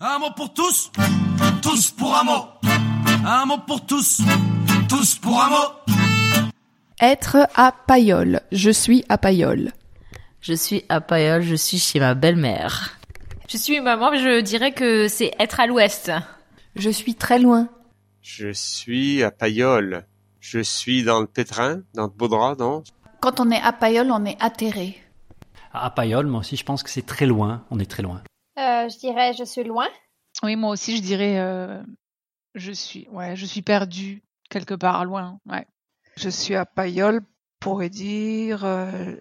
Un mot pour tous, tous pour un mot. Un mot pour tous, tous pour un mot. Être à Payolle. Je suis à Payolle. Je suis à Payolle, je suis chez ma belle-mère. Je suis maman, je dirais que c'est être à l'ouest. Je suis très loin. Je suis à Payolle. Je suis dans le pétrin, dans le Baudra, non? Quand on est à Payolle, on est atterré. À Payolle, moi aussi, je pense que c'est très loin. On est très loin. Euh, je dirais je suis loin. Oui, moi aussi, je dirais euh, je suis, ouais, je suis perdu quelque part loin. Ouais. Je suis à Payolle, pourrait dire euh,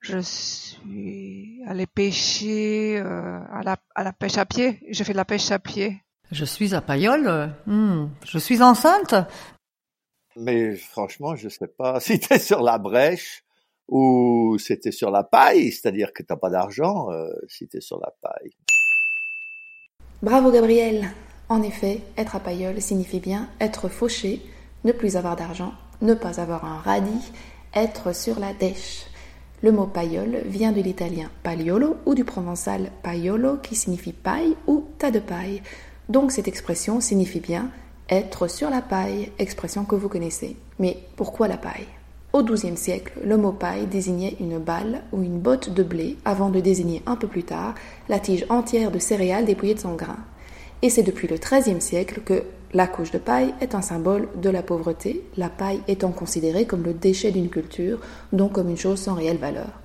je suis allé pêcher euh, à, la, à la pêche à pied. J'ai fait de la pêche à pied. Je suis à Payolle. Hmm, je suis enceinte. Mais franchement, je sais pas si t'es sur la brèche ou c'était sur la paille, c'est-à-dire que t'as pas d'argent euh, si t'es sur la paille. Bravo Gabriel. En effet, être à Payolle signifie bien être fauché, ne plus avoir d'argent, ne pas avoir un radis, être sur la dèche. Le mot paillole vient de l'italien pagliolo ou du provençal paiolo qui signifie paille ou tas de paille. Donc cette expression signifie bien être sur la paille, expression que vous connaissez. Mais pourquoi la paille? Au XIIe siècle, le mot paille désignait une balle ou une botte de blé avant de désigner un peu plus tard la tige entière de céréales dépouillée de son grain. Et c'est depuis le XIIIe siècle que la couche de paille est un symbole de la pauvreté, la paille étant considérée comme le déchet d'une culture, donc comme une chose sans réelle valeur.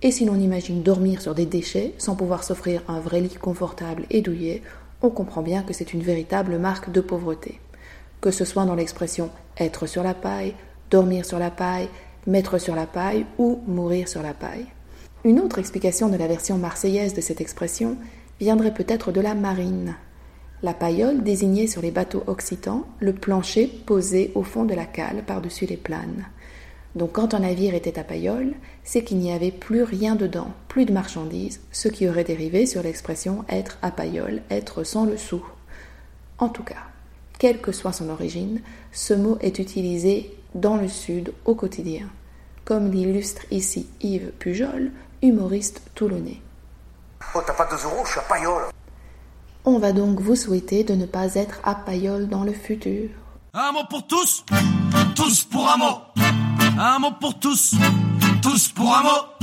Et si l'on imagine dormir sur des déchets sans pouvoir s'offrir un vrai lit confortable et douillet, on comprend bien que c'est une véritable marque de pauvreté. Que ce soit dans l'expression être sur la paille, dormir sur la paille, mettre sur la paille ou mourir sur la paille. Une autre explication de la version marseillaise de cette expression viendrait peut-être de la marine, la paillole désignait sur les bateaux occitans le plancher posé au fond de la cale par-dessus les planes. Donc quand un navire était à paillole, c'est qu'il n'y avait plus rien dedans, plus de marchandises, ce qui aurait dérivé sur l'expression être à paillole, être sans le sou. En tout cas, quelle que soit son origine, ce mot est utilisé dans le Sud au quotidien, comme l'illustre ici Yves Pujol, humoriste toulonnais. Oh, t'as pas deux euros, je suis à. On va donc vous souhaiter de ne pas être à paillole dans le futur. Un mot pour tous, tous pour un mot. Un mot pour tous, tous pour un mot.